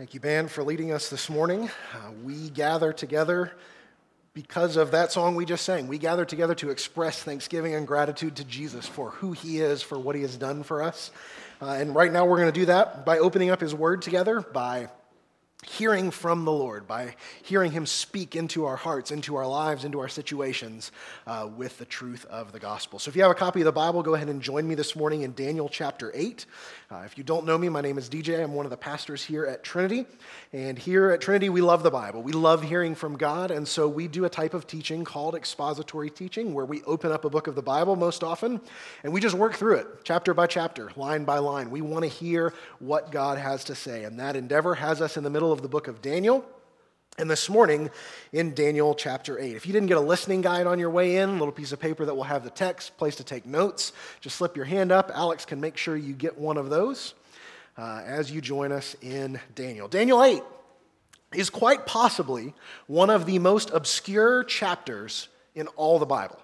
Thank you, band, for leading us this morning. Uh, we gather together because of that song we just sang. We gather together to express thanksgiving and gratitude to Jesus for who he is, for what he has done for us. Uh, and right now we're going to do that by opening up his word together, by hearing from the Lord, by hearing Him speak into our hearts, into our lives, into our situations uh, with the truth of the gospel. So if you have a copy of the Bible, go ahead and join me this morning in Daniel chapter 8. Uh, if you don't know me, my name is DJ. I'm one of the pastors here at Trinity. And here at Trinity, we love the Bible. We love hearing from God. And so we do a type of teaching called expository teaching, where we open up a book of the Bible most often and we just work through it, chapter by chapter, line by line. We want to hear what God has to say. And that endeavor has us in the middle of the book of Daniel. And this morning in Daniel chapter 8. If you didn't get a listening guide on your way in, little piece of paper that will have the text, place to take notes, just slip your hand up. Alex can make sure you get one of those uh, as you join us in Daniel. Daniel 8 is quite possibly one of the most obscure chapters in all the Bible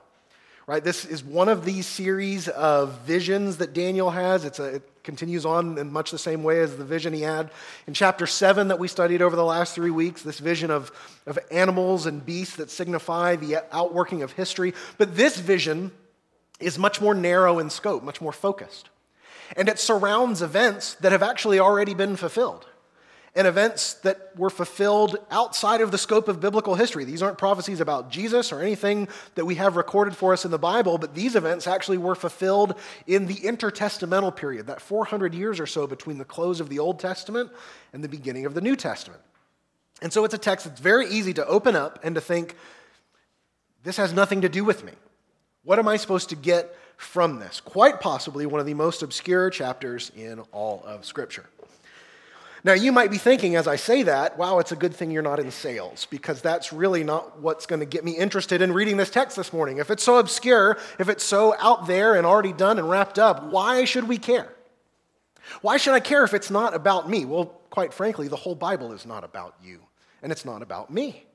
right? This is one of these series of visions that Daniel has. A, it continues on in much the same way as the vision he had in chapter 7 that we studied over the last three weeks this vision of, of animals and beasts that signify the outworking of history. But this vision is much more narrow in scope, much more focused. And it surrounds events that have actually already been fulfilled and events that were fulfilled outside of the scope of biblical history. These aren't prophecies about Jesus or anything that we have recorded for us in the Bible, but these events actually were fulfilled in the intertestamental period, that 400 years or so between the close of the Old Testament and the beginning of the New Testament. And so it's a text that's very easy to open up and to think, this has nothing to do with me. What am I supposed to get from this? Quite possibly one of the most obscure chapters in all of Scripture. Now, you might be thinking as I say that, wow, it's a good thing you're not in sales, because that's really not what's going to get me interested in reading this text this morning. If it's so obscure, if it's so out there and already done and wrapped up, why should we care? Why should I care if it's not about me? Well, quite frankly, the whole Bible is not about you, and it's not about me.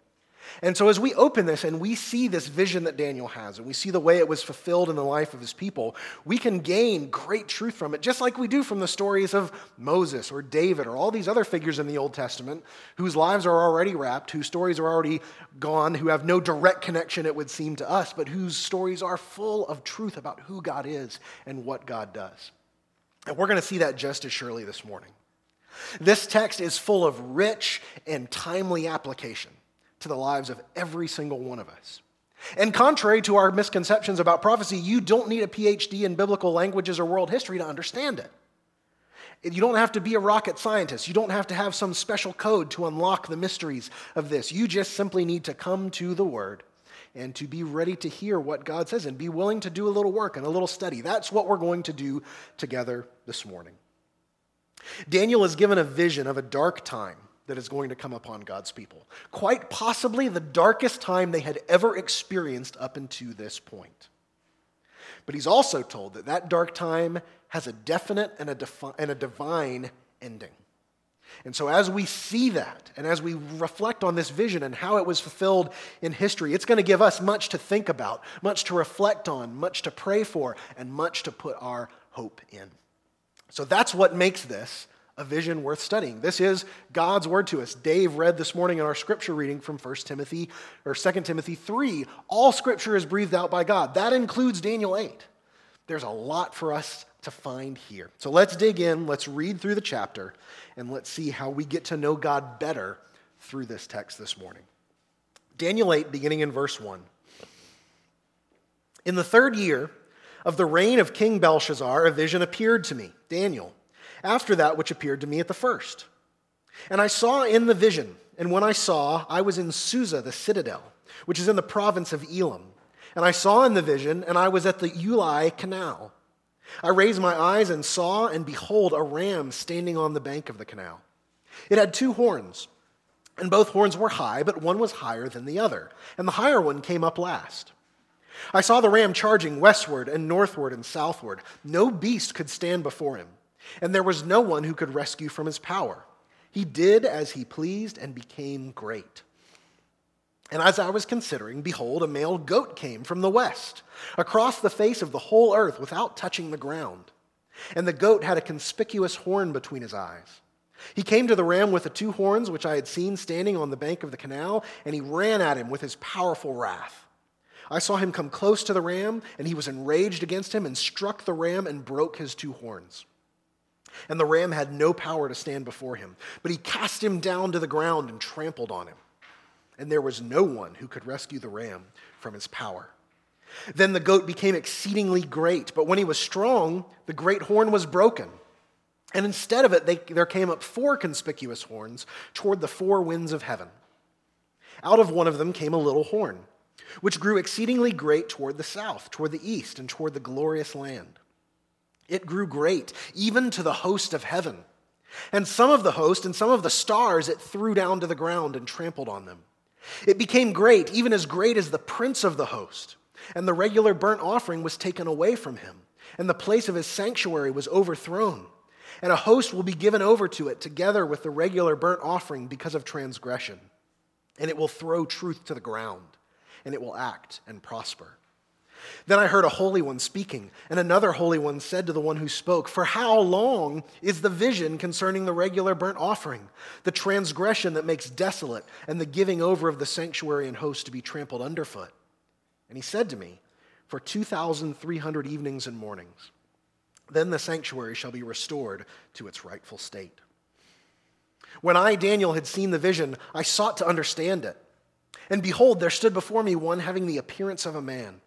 And so, as we open this and we see this vision that Daniel has, and we see the way it was fulfilled in the life of his people, we can gain great truth from it, just like we do from the stories of Moses or David or all these other figures in the Old Testament whose lives are already wrapped, whose stories are already gone, who have no direct connection, it would seem to us, but whose stories are full of truth about who God is and what God does. And we're going to see that just as surely this morning. This text is full of rich and timely application to the lives of every single one of us. And contrary to our misconceptions about prophecy, you don't need a PhD in biblical languages or world history to understand it. You don't have to be a rocket scientist. You don't have to have some special code to unlock the mysteries of this. You just simply need to come to the Word and to be ready to hear what God says and be willing to do a little work and a little study. That's what we're going to do together this morning. Daniel is given a vision of a dark time that is going to come upon God's people. Quite possibly the darkest time they had ever experienced up until this point. But he's also told that that dark time has a definite and a, defi- and a divine ending. And so, as we see that, and as we reflect on this vision and how it was fulfilled in history, it's going to give us much to think about, much to reflect on, much to pray for, and much to put our hope in. So, that's what makes this a vision worth studying. This is God's word to us. Dave read this morning in our scripture reading from 1 Timothy or 2 Timothy 3. All scripture is breathed out by God. That includes Daniel 8. There's a lot for us to find here. So let's dig in, let's read through the chapter, and let's see how we get to know God better through this text this morning. Daniel 8, beginning in verse 1. In the third year of the reign of King Belshazzar, a vision appeared to me, Daniel after that which appeared to me at the first. And I saw in the vision, and when I saw, I was in Susa, the citadel, which is in the province of Elam. And I saw in the vision, and I was at the Ulai canal. I raised my eyes and saw, and behold, a ram standing on the bank of the canal. It had two horns, and both horns were high, but one was higher than the other, and the higher one came up last. I saw the ram charging westward and northward and southward. No beast could stand before him and there was no one who could rescue from his power. He did as he pleased and became great. And as I was considering, behold, a male goat came from the west, across the face of the whole earth without touching the ground. And the goat had a conspicuous horn between his eyes. He came to the ram with the two horns, which I had seen standing on the bank of the canal, and he ran at him with his powerful wrath. I saw him come close to the ram, and he was enraged against him and struck the ram and broke his two horns. And the ram had no power to stand before him, but he cast him down to the ground and trampled on him. And there was no one who could rescue the ram from his power. Then the goat became exceedingly great, but when he was strong, the great horn was broken. And instead of it, they, there came up four conspicuous horns toward the four winds of heaven. Out of one of them came a little horn, which grew exceedingly great toward the south, toward the east, and toward the glorious land. It grew great, even to the host of heaven. And some of the host and some of the stars it threw down to the ground and trampled on them. It became great, even as great as the prince of the host. And the regular burnt offering was taken away from him, and the place of his sanctuary was overthrown and a host will be given over to it together with the regular burnt offering because of transgression. And it will throw truth to the ground, and it will act and prosper. Then I heard a holy one speaking, and another holy one said to the one who spoke, For how long is the vision concerning the regular burnt offering, the transgression that makes desolate, and the giving over of the sanctuary and host to be trampled underfoot? And he said to me, For 2,300 evenings and mornings. Then the sanctuary shall be restored to its rightful state. When I, Daniel, had seen the vision, I sought to understand it. And behold, there stood before me one having the appearance of a man.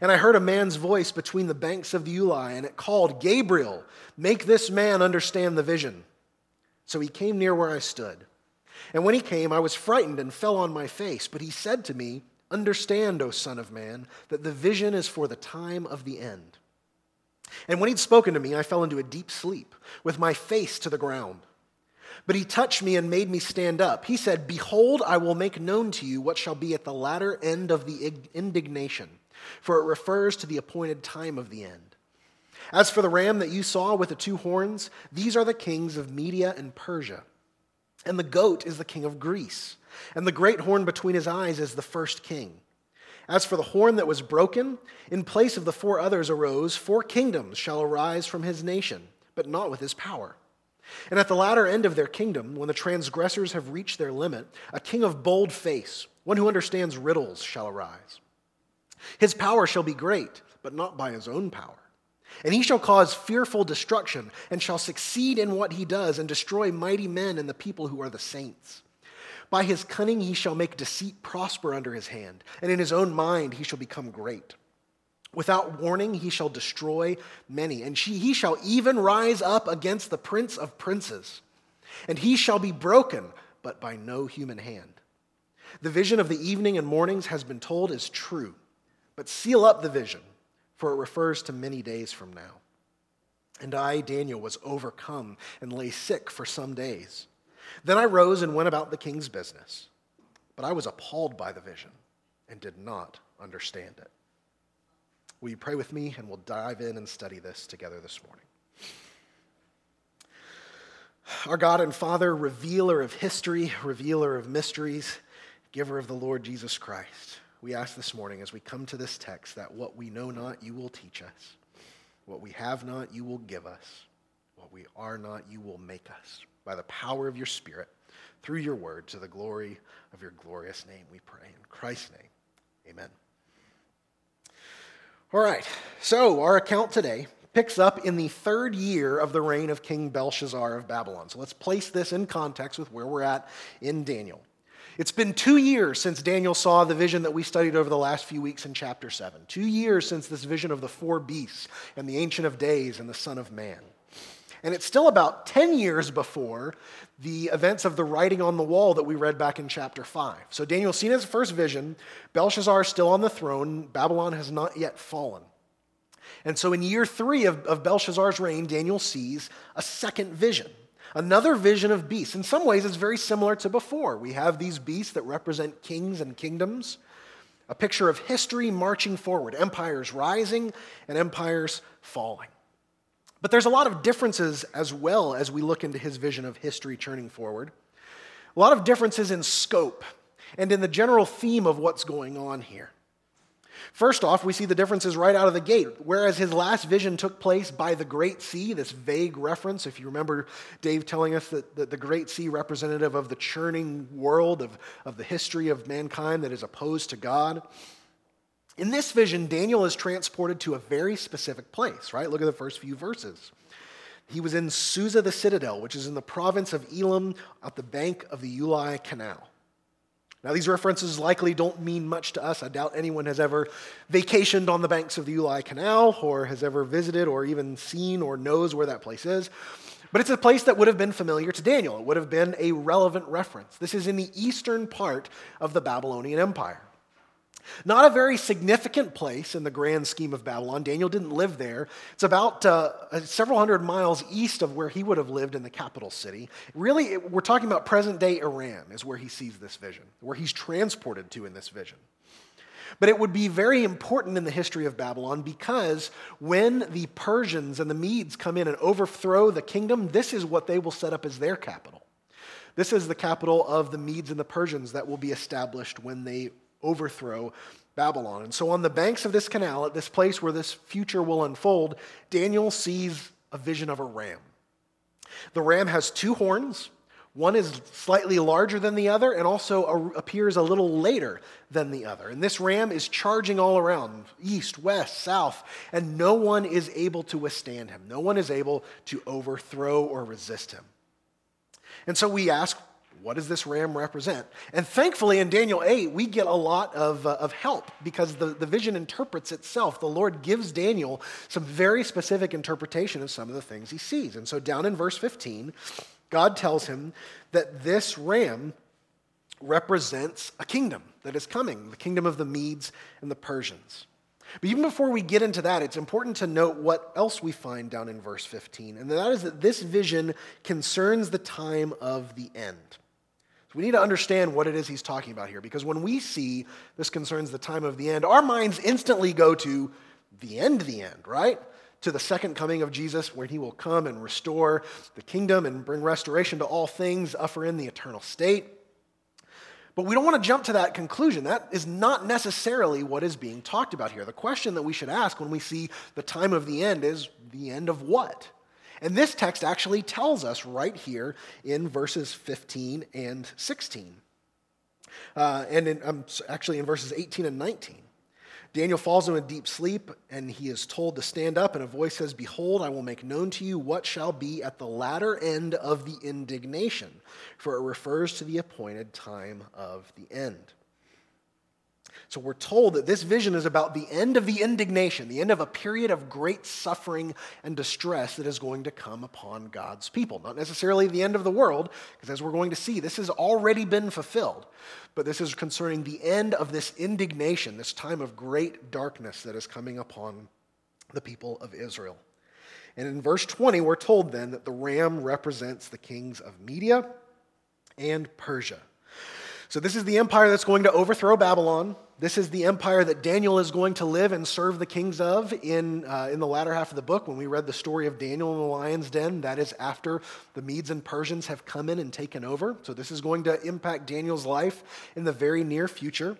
And I heard a man's voice between the banks of the Ulai, and it called, Gabriel, make this man understand the vision. So he came near where I stood. And when he came, I was frightened and fell on my face. But he said to me, Understand, O Son of Man, that the vision is for the time of the end. And when he'd spoken to me, I fell into a deep sleep, with my face to the ground. But he touched me and made me stand up. He said, Behold, I will make known to you what shall be at the latter end of the indignation, for it refers to the appointed time of the end. As for the ram that you saw with the two horns, these are the kings of Media and Persia. And the goat is the king of Greece. And the great horn between his eyes is the first king. As for the horn that was broken, in place of the four others arose, four kingdoms shall arise from his nation, but not with his power. And at the latter end of their kingdom, when the transgressors have reached their limit, a king of bold face, one who understands riddles, shall arise. His power shall be great, but not by his own power. And he shall cause fearful destruction, and shall succeed in what he does, and destroy mighty men and the people who are the saints. By his cunning he shall make deceit prosper under his hand, and in his own mind he shall become great. Without warning he shall destroy many, and she, he shall even rise up against the prince of princes. And he shall be broken, but by no human hand. The vision of the evening and mornings has been told is true, but seal up the vision, for it refers to many days from now. And I, Daniel, was overcome and lay sick for some days. Then I rose and went about the king's business. But I was appalled by the vision and did not understand it. Will you pray with me and we'll dive in and study this together this morning? Our God and Father, revealer of history, revealer of mysteries, giver of the Lord Jesus Christ, we ask this morning as we come to this text that what we know not, you will teach us. What we have not, you will give us. What we are not, you will make us by the power of your Spirit through your word to the glory of your glorious name, we pray. In Christ's name, amen. All right, so our account today picks up in the third year of the reign of King Belshazzar of Babylon. So let's place this in context with where we're at in Daniel. It's been two years since Daniel saw the vision that we studied over the last few weeks in chapter 7. Two years since this vision of the four beasts and the Ancient of Days and the Son of Man. And it's still about 10 years before the events of the writing on the wall that we read back in chapter 5. So Daniel's seen his first vision. Belshazzar is still on the throne. Babylon has not yet fallen. And so in year three of, of Belshazzar's reign, Daniel sees a second vision. Another vision of beasts. In some ways, it's very similar to before. We have these beasts that represent kings and kingdoms, a picture of history marching forward, empires rising and empires falling. But there's a lot of differences as well as we look into his vision of history turning forward. A lot of differences in scope and in the general theme of what's going on here. First off, we see the differences right out of the gate. Whereas his last vision took place by the Great Sea, this vague reference, if you remember Dave telling us that, that the Great Sea representative of the churning world, of, of the history of mankind that is opposed to God. In this vision, Daniel is transported to a very specific place, right? Look at the first few verses. He was in Susa the citadel, which is in the province of Elam at the bank of the Ulai Canal. Now, these references likely don't mean much to us. I doubt anyone has ever vacationed on the banks of the Ulai Canal or has ever visited or even seen or knows where that place is. But it's a place that would have been familiar to Daniel. It would have been a relevant reference. This is in the eastern part of the Babylonian Empire. Not a very significant place in the grand scheme of Babylon. Daniel didn't live there. It's about uh, several hundred miles east of where he would have lived in the capital city. Really, we're talking about present day Iran, is where he sees this vision, where he's transported to in this vision. But it would be very important in the history of Babylon because when the Persians and the Medes come in and overthrow the kingdom, this is what they will set up as their capital. This is the capital of the Medes and the Persians that will be established when they overthrow Babylon. And so, on the banks of this canal, at this place where this future will unfold, Daniel sees a vision of a ram. The ram has two horns. One is slightly larger than the other and also appears a little later than the other. And this ram is charging all around, east, west, south, and no one is able to withstand him. No one is able to overthrow or resist him. And so we ask, what does this ram represent? And thankfully, in Daniel 8, we get a lot of, uh, of help because the, the vision interprets itself. The Lord gives Daniel some very specific interpretation of some of the things he sees. And so, down in verse 15, God tells him that this ram represents a kingdom that is coming the kingdom of the Medes and the Persians. But even before we get into that, it's important to note what else we find down in verse 15, and that is that this vision concerns the time of the end. So we need to understand what it is he's talking about here, because when we see this concerns the time of the end, our minds instantly go to the end, the end, right? To the second coming of Jesus, where he will come and restore the kingdom and bring restoration to all things, usher in the eternal state. But we don't want to jump to that conclusion. That is not necessarily what is being talked about here. The question that we should ask when we see the time of the end is the end of what? And this text actually tells us right here in verses 15 and 16. Uh, and in, um, actually in verses 18 and 19. Daniel falls into a deep sleep, and he is told to stand up, and a voice says, Behold, I will make known to you what shall be at the latter end of the indignation, for it refers to the appointed time of the end. So we're told that this vision is about the end of the indignation, the end of a period of great suffering and distress that is going to come upon God's people. Not necessarily the end of the world, because as we're going to see, this has already been fulfilled. But this is concerning the end of this indignation, this time of great darkness that is coming upon the people of Israel. And in verse 20, we're told then that the ram represents the kings of Media and Persia. So, this is the empire that's going to overthrow Babylon. This is the empire that Daniel is going to live and serve the kings of in, uh, in the latter half of the book. When we read the story of Daniel in the lion's den, that is after the Medes and Persians have come in and taken over. So, this is going to impact Daniel's life in the very near future.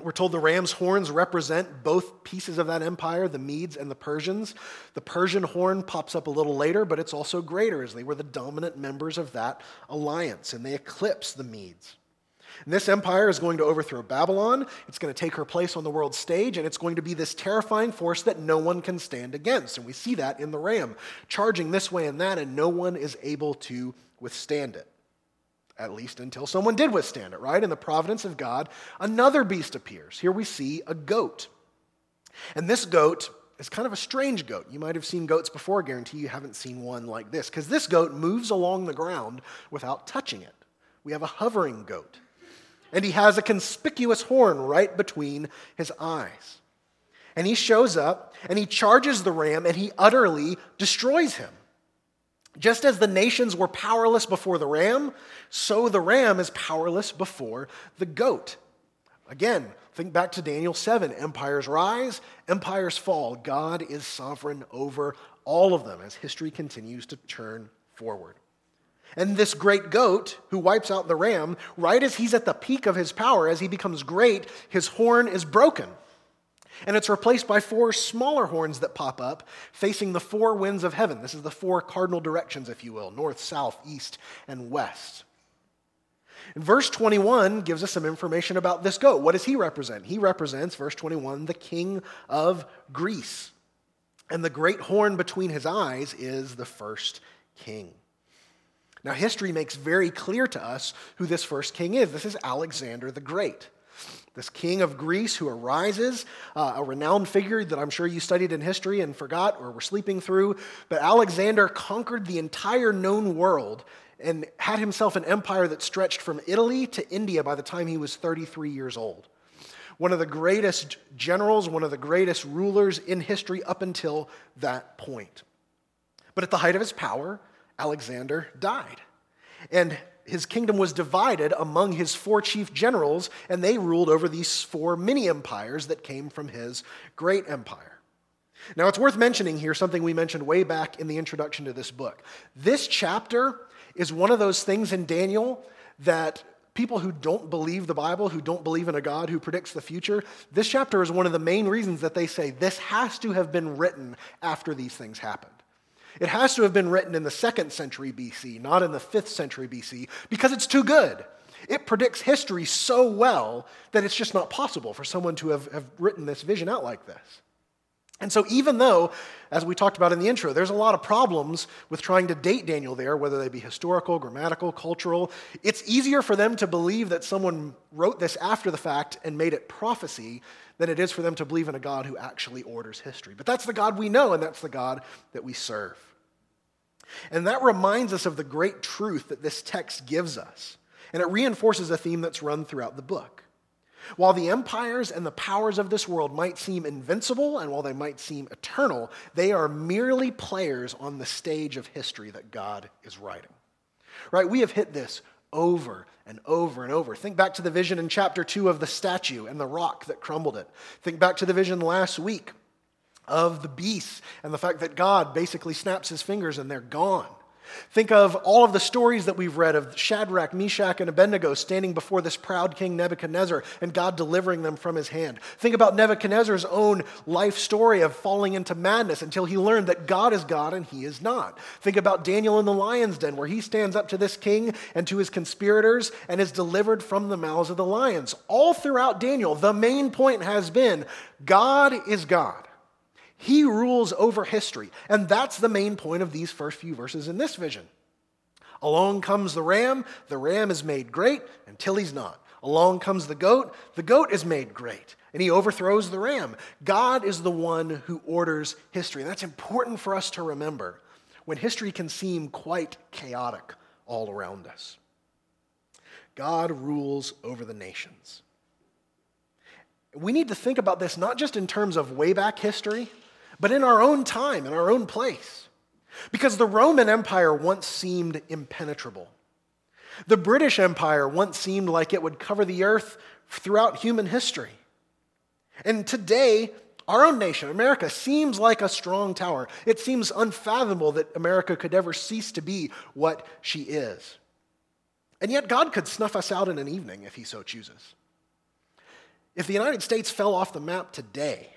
We're told the ram's horns represent both pieces of that empire, the Medes and the Persians. The Persian horn pops up a little later, but it's also greater as they were the dominant members of that alliance and they eclipse the Medes. And this empire is going to overthrow Babylon. It's going to take her place on the world stage, and it's going to be this terrifying force that no one can stand against. And we see that in the ram, charging this way and that, and no one is able to withstand it. At least until someone did withstand it, right? In the providence of God, another beast appears. Here we see a goat. And this goat is kind of a strange goat. You might have seen goats before, I guarantee you haven't seen one like this, because this goat moves along the ground without touching it. We have a hovering goat and he has a conspicuous horn right between his eyes. And he shows up and he charges the ram and he utterly destroys him. Just as the nations were powerless before the ram, so the ram is powerless before the goat. Again, think back to Daniel 7 empires rise, empires fall. God is sovereign over all of them as history continues to turn forward. And this great goat who wipes out the ram, right as he's at the peak of his power, as he becomes great, his horn is broken. And it's replaced by four smaller horns that pop up facing the four winds of heaven. This is the four cardinal directions, if you will north, south, east, and west. And verse 21 gives us some information about this goat. What does he represent? He represents, verse 21, the king of Greece. And the great horn between his eyes is the first king. Now, history makes very clear to us who this first king is. This is Alexander the Great. This king of Greece who arises, uh, a renowned figure that I'm sure you studied in history and forgot or were sleeping through. But Alexander conquered the entire known world and had himself an empire that stretched from Italy to India by the time he was 33 years old. One of the greatest generals, one of the greatest rulers in history up until that point. But at the height of his power, Alexander died. And his kingdom was divided among his four chief generals, and they ruled over these four mini empires that came from his great empire. Now, it's worth mentioning here something we mentioned way back in the introduction to this book. This chapter is one of those things in Daniel that people who don't believe the Bible, who don't believe in a God who predicts the future, this chapter is one of the main reasons that they say this has to have been written after these things happened. It has to have been written in the second century BC, not in the fifth century BC, because it's too good. It predicts history so well that it's just not possible for someone to have, have written this vision out like this. And so, even though, as we talked about in the intro, there's a lot of problems with trying to date Daniel there, whether they be historical, grammatical, cultural, it's easier for them to believe that someone wrote this after the fact and made it prophecy than it is for them to believe in a God who actually orders history. But that's the God we know, and that's the God that we serve. And that reminds us of the great truth that this text gives us, and it reinforces a theme that's run throughout the book. While the empires and the powers of this world might seem invincible and while they might seem eternal, they are merely players on the stage of history that God is writing. Right? We have hit this over and over and over. Think back to the vision in chapter 2 of the statue and the rock that crumbled it. Think back to the vision last week of the beast and the fact that God basically snaps his fingers and they're gone. Think of all of the stories that we've read of Shadrach, Meshach, and Abednego standing before this proud king Nebuchadnezzar and God delivering them from his hand. Think about Nebuchadnezzar's own life story of falling into madness until he learned that God is God and he is not. Think about Daniel in the lion's den, where he stands up to this king and to his conspirators and is delivered from the mouths of the lions. All throughout Daniel, the main point has been God is God. He rules over history. And that's the main point of these first few verses in this vision. Along comes the ram, the ram is made great until he's not. Along comes the goat, the goat is made great, and he overthrows the ram. God is the one who orders history. And that's important for us to remember when history can seem quite chaotic all around us. God rules over the nations. We need to think about this not just in terms of way back history, but in our own time, in our own place. Because the Roman Empire once seemed impenetrable. The British Empire once seemed like it would cover the earth throughout human history. And today, our own nation, America, seems like a strong tower. It seems unfathomable that America could ever cease to be what she is. And yet, God could snuff us out in an evening if He so chooses. If the United States fell off the map today,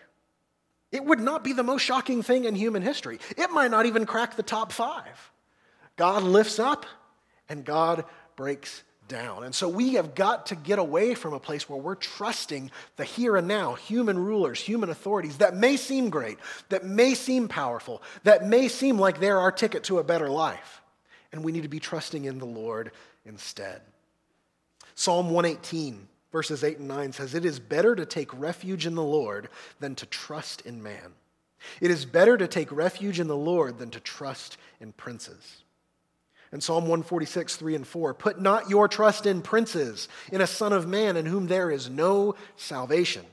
it would not be the most shocking thing in human history. It might not even crack the top five. God lifts up and God breaks down. And so we have got to get away from a place where we're trusting the here and now, human rulers, human authorities that may seem great, that may seem powerful, that may seem like they're our ticket to a better life. And we need to be trusting in the Lord instead. Psalm 118 verses 8 and 9 says, It is better to take refuge in the Lord than to trust in man. It is better to take refuge in the Lord than to trust in princes. And Psalm 146, 3 and 4 Put not your trust in princes, in a son of man in whom there is no salvation.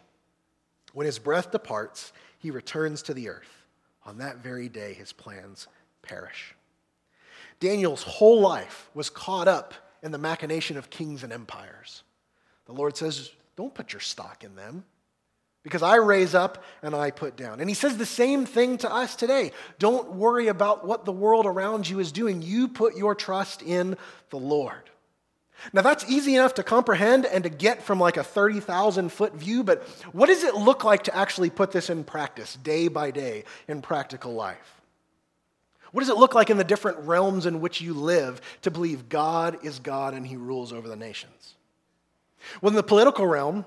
When his breath departs, he returns to the earth. On that very day, his plans perish. Daniel's whole life was caught up in the machination of kings and empires. The Lord says, Don't put your stock in them because I raise up and I put down. And He says the same thing to us today. Don't worry about what the world around you is doing. You put your trust in the Lord. Now, that's easy enough to comprehend and to get from like a 30,000 foot view, but what does it look like to actually put this in practice day by day in practical life? What does it look like in the different realms in which you live to believe God is God and He rules over the nations? Well, in the political realm,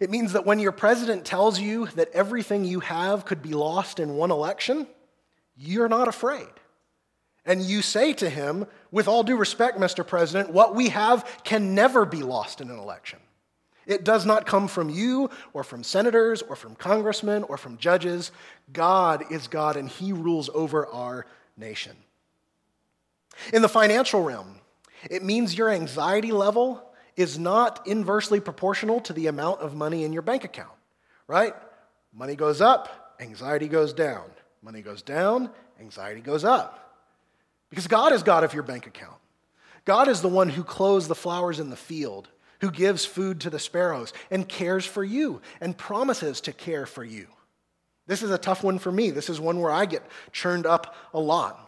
it means that when your president tells you that everything you have could be lost in one election, you're not afraid. And you say to him, with all due respect, Mr. President, what we have can never be lost in an election. It does not come from you or from senators or from congressmen or from judges. God is God and he rules over our nation. In the financial realm, it means your anxiety level is not inversely proportional to the amount of money in your bank account, right? Money goes up, anxiety goes down. Money goes down, anxiety goes up. Because God is God of your bank account. God is the one who clothes the flowers in the field, who gives food to the sparrows, and cares for you, and promises to care for you. This is a tough one for me. This is one where I get churned up a lot.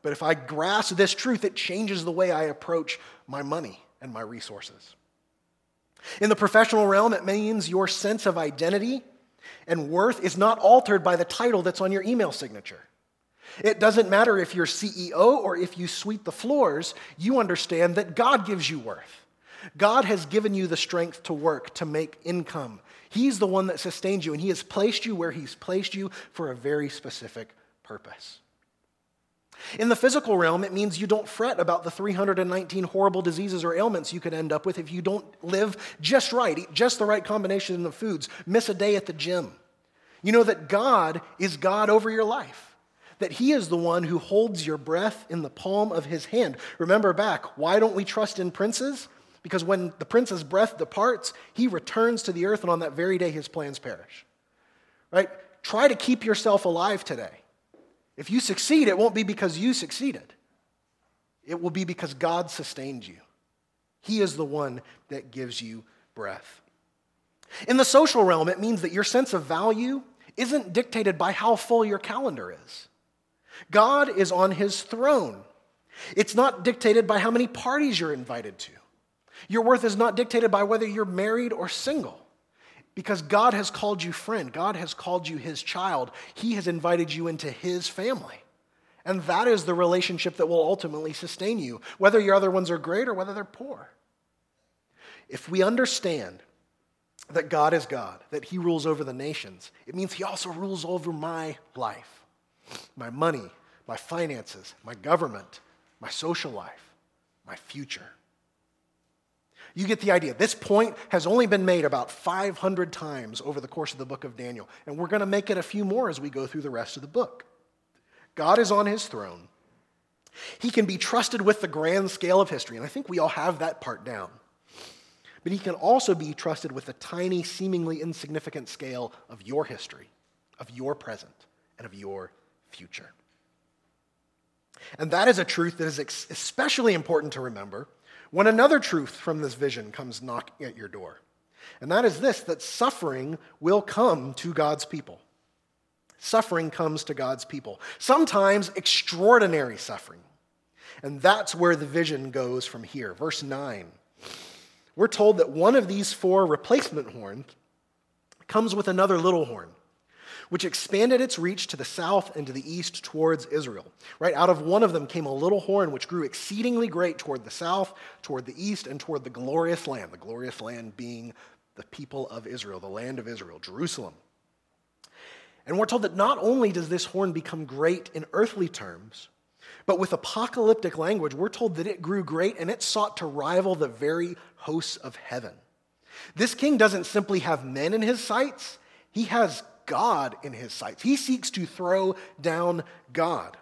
But if I grasp this truth, it changes the way I approach my money and my resources. In the professional realm, it means your sense of identity and worth is not altered by the title that's on your email signature. It doesn't matter if you're CEO or if you sweep the floors, you understand that God gives you worth. God has given you the strength to work, to make income. He's the one that sustains you, and He has placed you where He's placed you for a very specific purpose. In the physical realm, it means you don't fret about the 319 horrible diseases or ailments you could end up with if you don't live just right, eat just the right combination of foods, miss a day at the gym. You know that God is God over your life, that He is the one who holds your breath in the palm of His hand. Remember back, why don't we trust in princes? Because when the prince's breath departs, he returns to the earth, and on that very day, his plans perish. Right? Try to keep yourself alive today. If you succeed, it won't be because you succeeded, it will be because God sustained you. He is the one that gives you breath. In the social realm, it means that your sense of value isn't dictated by how full your calendar is. God is on his throne. It's not dictated by how many parties you're invited to. Your worth is not dictated by whether you're married or single. Because God has called you friend, God has called you his child, he has invited you into his family. And that is the relationship that will ultimately sustain you, whether your other ones are great or whether they're poor. If we understand that God is God, that he rules over the nations, it means he also rules over my life, my money, my finances, my government, my social life, my future. You get the idea. This point has only been made about 500 times over the course of the book of Daniel, and we're going to make it a few more as we go through the rest of the book. God is on his throne. He can be trusted with the grand scale of history, and I think we all have that part down. But he can also be trusted with the tiny, seemingly insignificant scale of your history, of your present, and of your future. And that is a truth that is especially important to remember when another truth from this vision comes knocking at your door. And that is this that suffering will come to God's people. Suffering comes to God's people, sometimes extraordinary suffering. And that's where the vision goes from here. Verse 9. We're told that one of these four replacement horns comes with another little horn which expanded its reach to the south and to the east towards Israel. Right out of one of them came a little horn which grew exceedingly great toward the south, toward the east, and toward the glorious land, the glorious land being the people of Israel, the land of Israel, Jerusalem. And we're told that not only does this horn become great in earthly terms, but with apocalyptic language, we're told that it grew great and it sought to rival the very hosts of heaven. This king doesn't simply have men in his sights, he has God in his sights. He seeks to throw down God.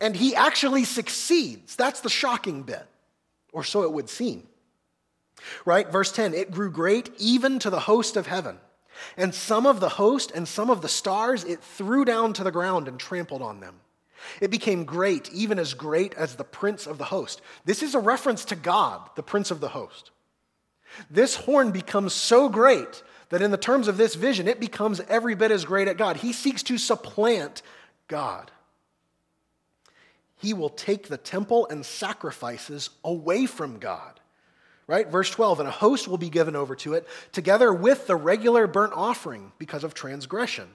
And he actually succeeds. That's the shocking bit, or so it would seem. Right? Verse 10 it grew great even to the host of heaven. And some of the host and some of the stars it threw down to the ground and trampled on them. It became great, even as great as the prince of the host. This is a reference to God, the prince of the host. This horn becomes so great that in the terms of this vision, it becomes every bit as great at God. He seeks to supplant God. He will take the temple and sacrifices away from God, Right? Verse 12, and a host will be given over to it, together with the regular burnt offering because of transgression.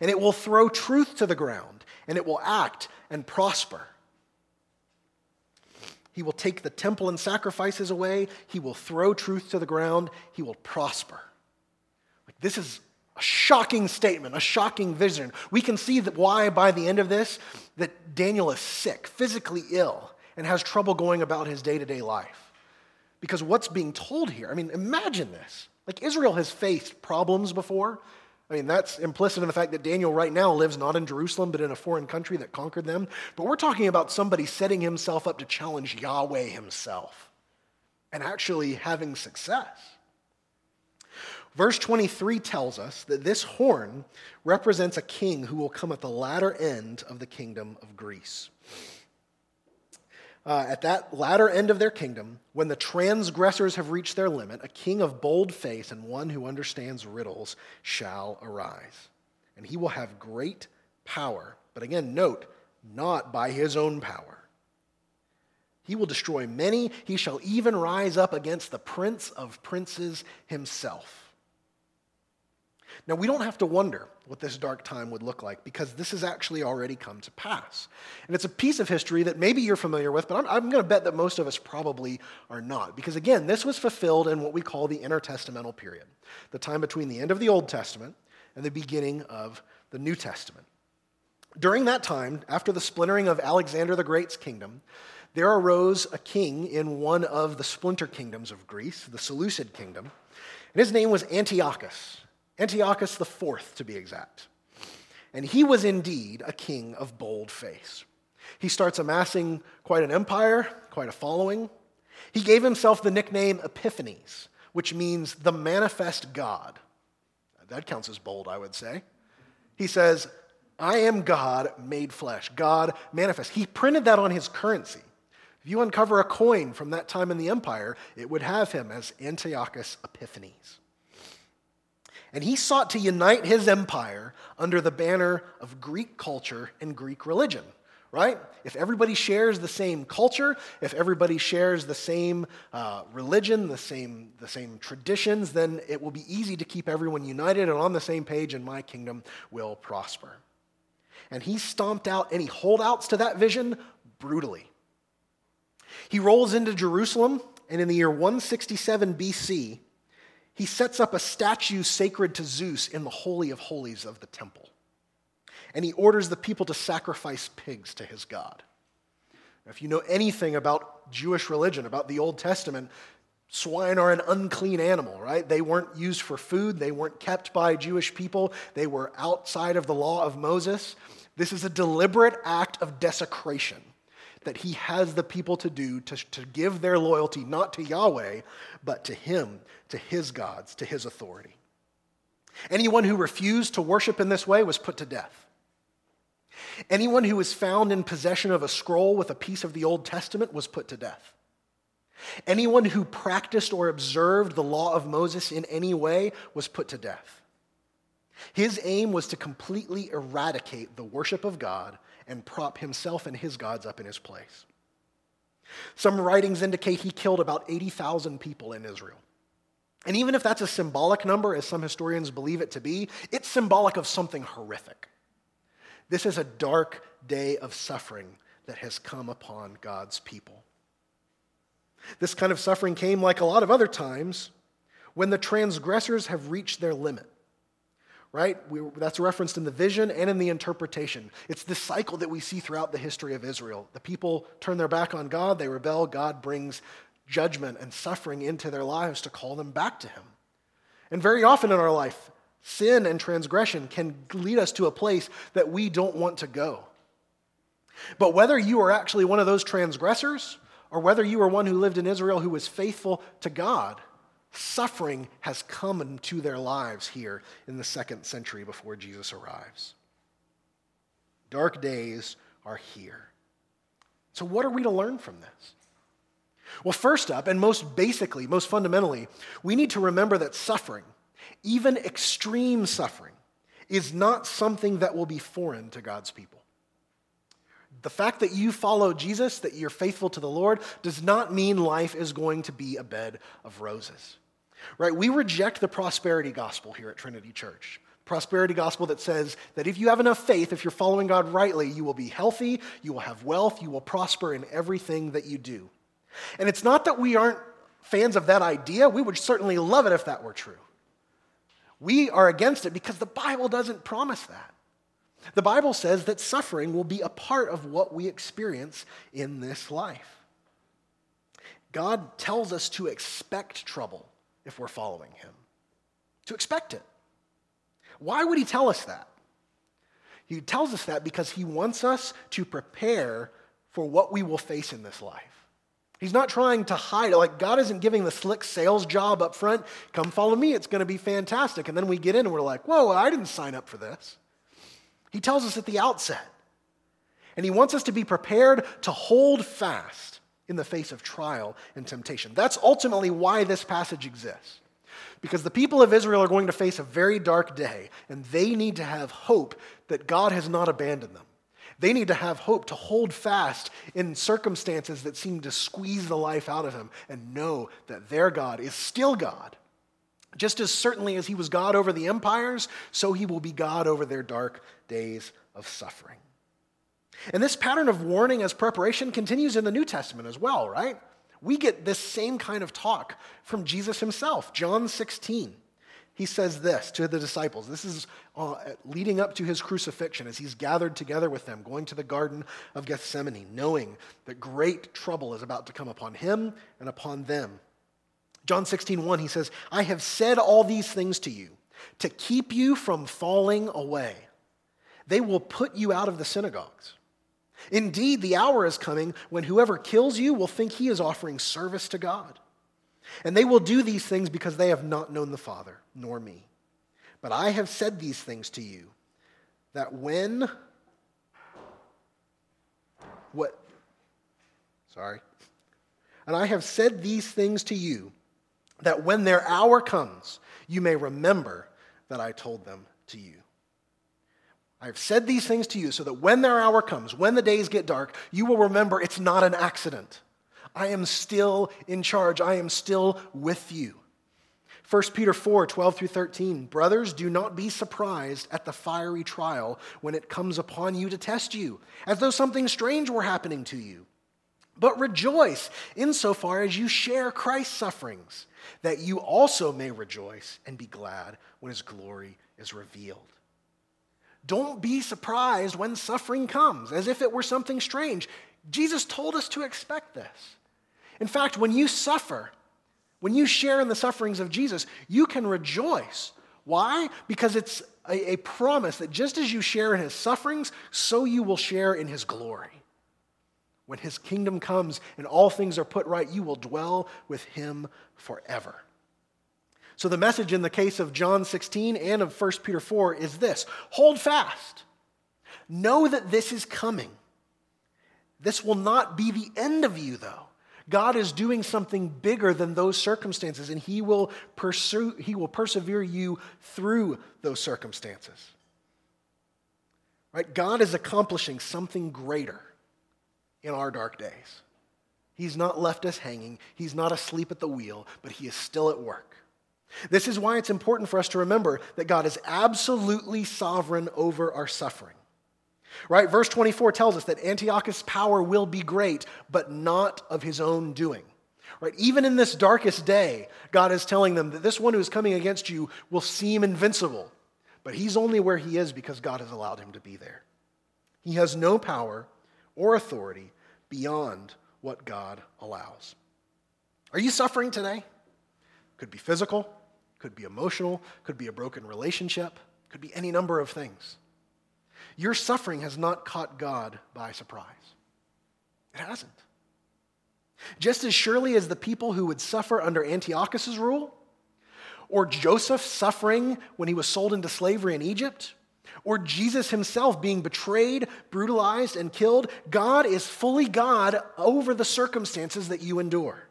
And it will throw truth to the ground, and it will act and prosper. He will take the temple and sacrifices away. He will throw truth to the ground. He will prosper. This is a shocking statement, a shocking vision. We can see that why by the end of this that Daniel is sick, physically ill, and has trouble going about his day-to-day life. Because what's being told here, I mean, imagine this. Like Israel has faced problems before. I mean, that's implicit in the fact that Daniel right now lives not in Jerusalem, but in a foreign country that conquered them. But we're talking about somebody setting himself up to challenge Yahweh himself and actually having success. Verse 23 tells us that this horn represents a king who will come at the latter end of the kingdom of Greece. Uh, at that latter end of their kingdom, when the transgressors have reached their limit, a king of bold face and one who understands riddles shall arise. And he will have great power. But again, note, not by his own power. He will destroy many. He shall even rise up against the prince of princes himself. Now, we don't have to wonder what this dark time would look like because this has actually already come to pass. And it's a piece of history that maybe you're familiar with, but I'm, I'm going to bet that most of us probably are not. Because again, this was fulfilled in what we call the intertestamental period, the time between the end of the Old Testament and the beginning of the New Testament. During that time, after the splintering of Alexander the Great's kingdom, there arose a king in one of the splinter kingdoms of Greece, the Seleucid kingdom, and his name was Antiochus. Antiochus IV, to be exact. And he was indeed a king of bold face. He starts amassing quite an empire, quite a following. He gave himself the nickname Epiphanes, which means the manifest God. That counts as bold, I would say. He says, I am God made flesh, God manifest. He printed that on his currency. If you uncover a coin from that time in the empire, it would have him as Antiochus Epiphanes and he sought to unite his empire under the banner of Greek culture and Greek religion, right? If everybody shares the same culture, if everybody shares the same uh, religion, the same, the same traditions, then it will be easy to keep everyone united and on the same page, and my kingdom will prosper. And he stomped out any holdouts to that vision brutally. He rolls into Jerusalem, and in the year 167 BC, he sets up a statue sacred to Zeus in the Holy of Holies of the temple. And he orders the people to sacrifice pigs to his God. Now, if you know anything about Jewish religion, about the Old Testament, swine are an unclean animal, right? They weren't used for food, they weren't kept by Jewish people, they were outside of the law of Moses. This is a deliberate act of desecration that he has the people to do to, to give their loyalty not to Yahweh, but to him, to his gods, to his authority. Anyone who refused to worship in this way was put to death. Anyone who was found in possession of a scroll with a piece of the Old Testament was put to death. Anyone who practiced or observed the law of Moses in any way was put to death. His aim was to completely eradicate the worship of God and prop himself and his gods up in his place. Some writings indicate he killed about 80,000 people in Israel. And even if that's a symbolic number, as some historians believe it to be, it's symbolic of something horrific. This is a dark day of suffering that has come upon God's people. This kind of suffering came, like a lot of other times, when the transgressors have reached their limit right? We, that's referenced in the vision and in the interpretation. It's this cycle that we see throughout the history of Israel. The people turn their back on God, they rebel, God brings judgment and suffering into their lives to call them back to Him. And very often in our life, sin and transgression can lead us to a place that we don't want to go. But whether you are actually one of those transgressors, or whether you are one who lived in Israel who was faithful to God, suffering has come into their lives here in the second century before Jesus arrives. Dark days are here. So, what are we to learn from this? Well, first up, and most basically, most fundamentally, we need to remember that suffering, even extreme suffering, is not something that will be foreign to God's people. The fact that you follow Jesus, that you're faithful to the Lord, does not mean life is going to be a bed of roses. Right? We reject the prosperity gospel here at Trinity Church. Prosperity gospel that says that if you have enough faith, if you're following God rightly, you will be healthy, you will have wealth, you will prosper in everything that you do. And it's not that we aren't fans of that idea. We would certainly love it if that were true. We are against it because the Bible doesn't promise that. The Bible says that suffering will be a part of what we experience in this life. God tells us to expect trouble if we're following Him, to expect it. Why would He tell us that? He tells us that because He wants us to prepare for what we will face in this life. He's not trying to hide it. Like, God isn't giving the slick sales job up front. Come follow me, it's going to be fantastic. And then we get in and we're like, whoa, I didn't sign up for this. He tells us at the outset. And he wants us to be prepared to hold fast in the face of trial and temptation. That's ultimately why this passage exists. Because the people of Israel are going to face a very dark day, and they need to have hope that God has not abandoned them. They need to have hope to hold fast in circumstances that seem to squeeze the life out of them and know that their God is still God just as certainly as he was God over the empires, so he will be God over their dark days of suffering. And this pattern of warning as preparation continues in the New Testament as well, right? We get this same kind of talk from Jesus himself. John 16. He says this to the disciples. This is uh, leading up to his crucifixion as he's gathered together with them, going to the Garden of Gethsemane, knowing that great trouble is about to come upon him and upon them. John 16, 1, he says, I have said all these things to you to keep you from falling away. They will put you out of the synagogues. Indeed, the hour is coming when whoever kills you will think he is offering service to God. And they will do these things because they have not known the Father, nor me. But I have said these things to you that when what sorry and I have said these things to you that when their hour comes, you may remember that I told them to you. I have said these things to you so that when their hour comes, when the days get dark, you will remember it's not an accident. I am still in charge. I am still with you. 1 Peter 4 12 through 13. Brothers, do not be surprised at the fiery trial when it comes upon you to test you, as though something strange were happening to you. But rejoice insofar as you share Christ's sufferings that you also may rejoice and be glad when his glory is revealed. Don't be surprised when suffering comes, as if it were something strange. Jesus told us to expect this. In fact, when you suffer, when you share in the sufferings of Jesus, you can rejoice. Why? Because it's a, a, promise that just as you share in his sufferings, so you will share in his glory. When his kingdom comes and all things are put right, you will dwell with him forever. So, the message in the case of John 16 and of 1 Peter 4 is this hold fast. Know that this is coming. This will not be the end of you, though. God is doing something bigger than those circumstances, and He will, pursue, he will persevere you through those circumstances. Right? God is accomplishing something greater in our dark days. He's not left us hanging, He's not asleep at the wheel, but He is still at work. This is why it's important for us to remember that God is absolutely sovereign over our suffering. Right? Verse 24 tells us that Antiochus' power will be great, but not of his own doing. Right? Even in this darkest day, God is telling them that this one who is coming against you will seem invincible, but he's only where he is because God has allowed him to be there. He has no power or authority beyond what God allows. Are you suffering today? Could be physical, could be emotional, could be a broken relationship, could be any number of things. Your suffering has not caught God by surprise. It hasn't. Just as surely as the people who would suffer under Antiochus' rule, or Joseph suffering when he was sold into slavery in Egypt, or Jesus himself being betrayed, brutalized, and killed, God is fully God over the circumstances that you endure.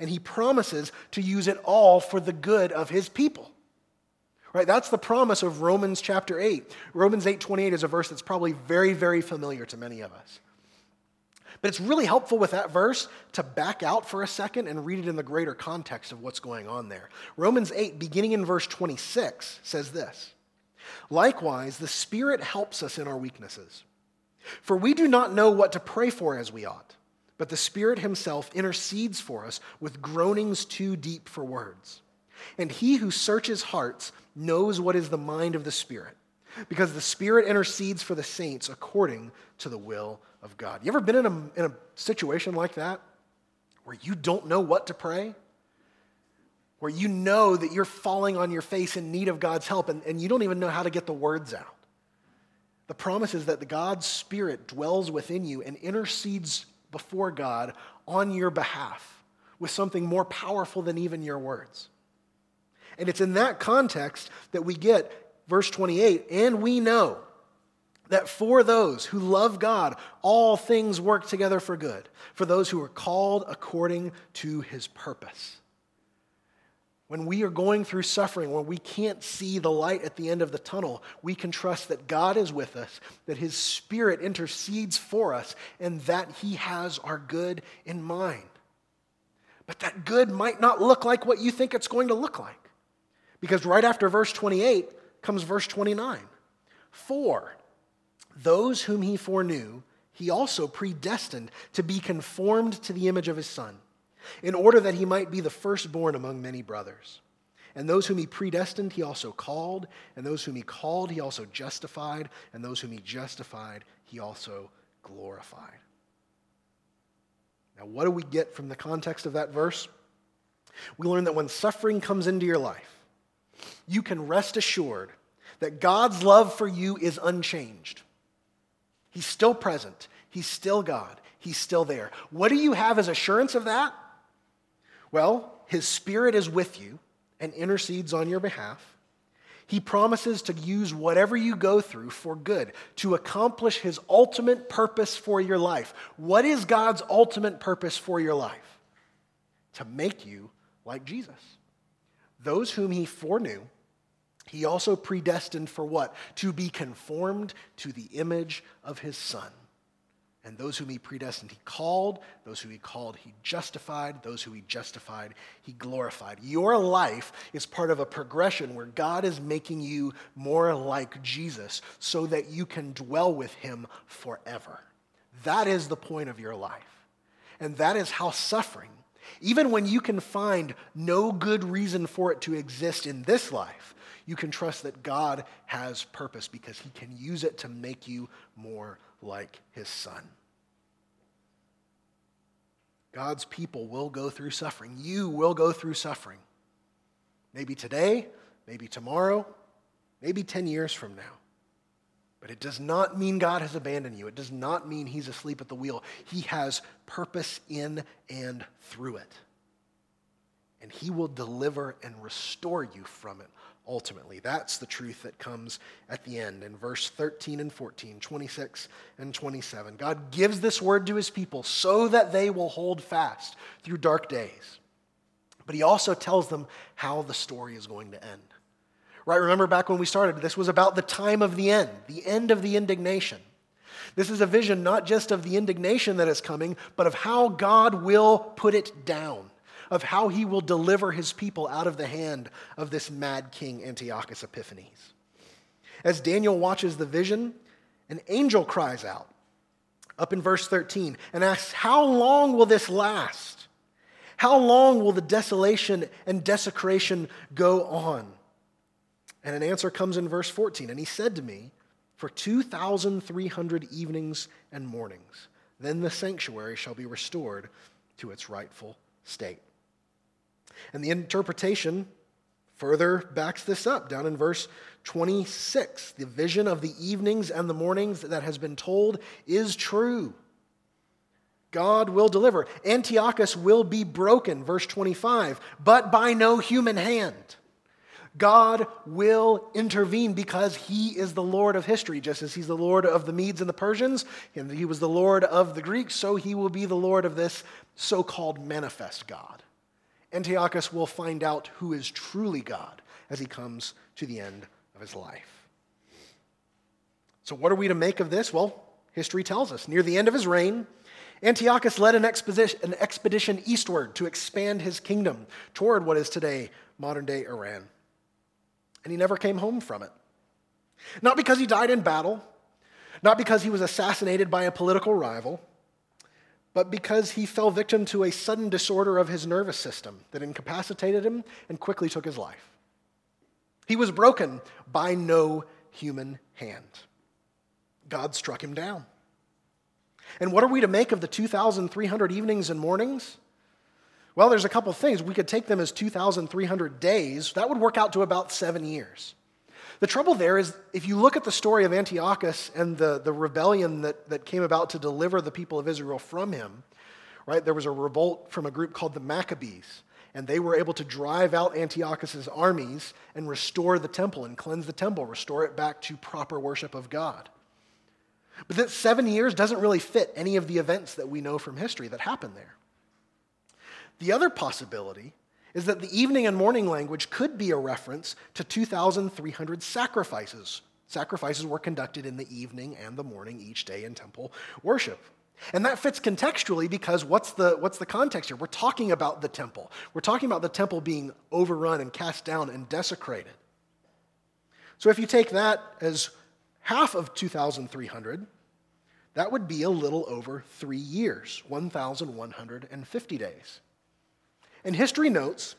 And he promises to use it all for the good of his people. Right? That's the promise of Romans chapter 8. Romans 8:28 is a verse that's probably very very familiar to many of us. But it's really helpful with that verse to back out for a second and read it in the greater context of what's going on there. Romans 8 beginning in verse 26 says this. Likewise, the Spirit helps us in our weaknesses. For we do not know what to pray for as we ought, but the Spirit himself intercedes for us with groanings too deep for words. And he who searches hearts knows what is the mind of the Spirit, because the Spirit intercedes for the saints according to the will of God. You ever been in a, in a situation like that where you don't know what to pray? Where you know that you're falling on your face in need of God's help and, and you don't even know how to get the words out. The promise is that the God's Spirit dwells within you and intercedes before God on your behalf with something more powerful than even your words. And it's in that context that we get verse 28 and we know that for those who love God, all things work together for good, for those who are called according to his purpose. When we are going through suffering, when we can't see the light at the end of the tunnel, we can trust that God is with us, that his spirit intercedes for us, and that he has our good in mind. But that good might not look like what you think it's going to look like. Because right after verse 28 comes verse 29. For those whom he foreknew, he also predestined to be conformed to the image of his Son, in order that he might be the firstborn among many brothers. And those whom he predestined, he also called. And those whom he called, he also justified. And those whom he justified, he also glorified. Now, what do we get from the context of that verse? We learn that when suffering comes into your life, you can rest assured that God's love for you is unchanged. He's still present, He's still God, He's still there. What do you have as assurance of that? Well, His Spirit is with you and intercedes on your behalf. He promises to use whatever you go through for good, to accomplish His ultimate purpose for your life. What is God's ultimate purpose for your life? To make you like Jesus. Those whom He foreknew, he also predestined for what? To be conformed to the image of his son. And those whom he predestined, he called. Those who he called, he justified. Those who he justified, he glorified. Your life is part of a progression where God is making you more like Jesus so that you can dwell with him forever. That is the point of your life. And that is how suffering, even when you can find no good reason for it to exist in this life, you can trust that God has purpose because he can use it to make you more like his son. God's people will go through suffering. You will go through suffering. Maybe today, maybe tomorrow, maybe 10 years from now. But it does not mean God has abandoned you. It does not mean he's asleep at the wheel. He has purpose in and through it. And he will deliver and restore you from it ultimately. That's the truth that comes at the end in verse 13 and 14, 26 and 27. God gives this word to his people so that they will hold fast through dark days. But he also tells them how the story is going to end. Right? Remember back when we started, this was about the time of the end, the end of the indignation. This is a vision not just of the indignation that is coming, but of how God will put it down of how he will deliver his people out of the hand of this mad king Antiochus Epiphanes. As Daniel watches the vision, an angel cries out up in verse 13 and asks, How long will this last? How long will the desolation and desecration go on? And an answer comes in verse 14. And he said to me, For 2,300 evenings and mornings, then the sanctuary shall be restored to its rightful state. And the interpretation further backs this up down in verse 26. The vision of the evenings and the mornings that has been told is true. God will deliver. Antiochus will be broken, verse 25, but by no human hand. God will intervene because he is the Lord of history, just as he's the Lord of the Medes and the Persians, and he was the Lord of the Greeks, so he will be the Lord of this so called manifest God Antiochus will find out who is truly God as he comes to the end of his life. So, what are we to make of this? Well, history tells us. Near the end of his reign, Antiochus led an expedition, an expedition eastward to expand his kingdom toward what is today modern day Iran. And he never came home from it. Not because he died in battle, not because he was assassinated by a political rival, but because he fell victim to a sudden disorder of his nervous system that incapacitated him and quickly took his life. He was broken by no human hand. God struck him down. And what are we to make of the 2,300 evenings and mornings? Well, there's a couple things. We could take them as 2,300 days. That would work out to about seven years. The trouble there is, if you look at the story of Antiochus and the, the rebellion that, that came about to deliver the people of Israel from him, right, there was a revolt from a group called the Maccabees, and they were able to drive out Antiochus's armies and restore the temple and cleanse the temple, restore it back to proper worship of God. But that seven years doesn't really fit any of the events that we know from history that happened there. The other possibility is that the evening and morning language could be a reference to 2,300 sacrifices. Sacrifices were conducted in the evening and the morning each day in temple worship. And that fits contextually because what's the, what's the context here? We're talking about the temple. We're talking about the temple being overrun and cast down and desecrated. So if you take that as half of 2,300, that would be a little over three years, 1,150 days. And history notes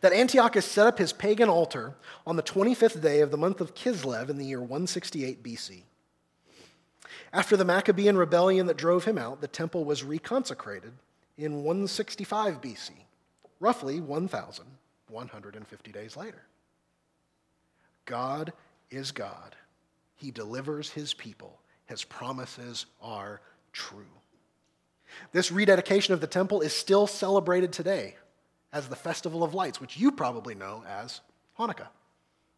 that Antiochus set up his pagan altar on the 25th day of the month of Kislev in the year 168 BC. After the Maccabean rebellion that drove him out, the temple was reconsecrated in 165 BC, roughly 1,150 days later. God is God. He delivers his people. His promises are true. This rededication of the temple is still celebrated today as the Festival of Lights, which you probably know as Hanukkah,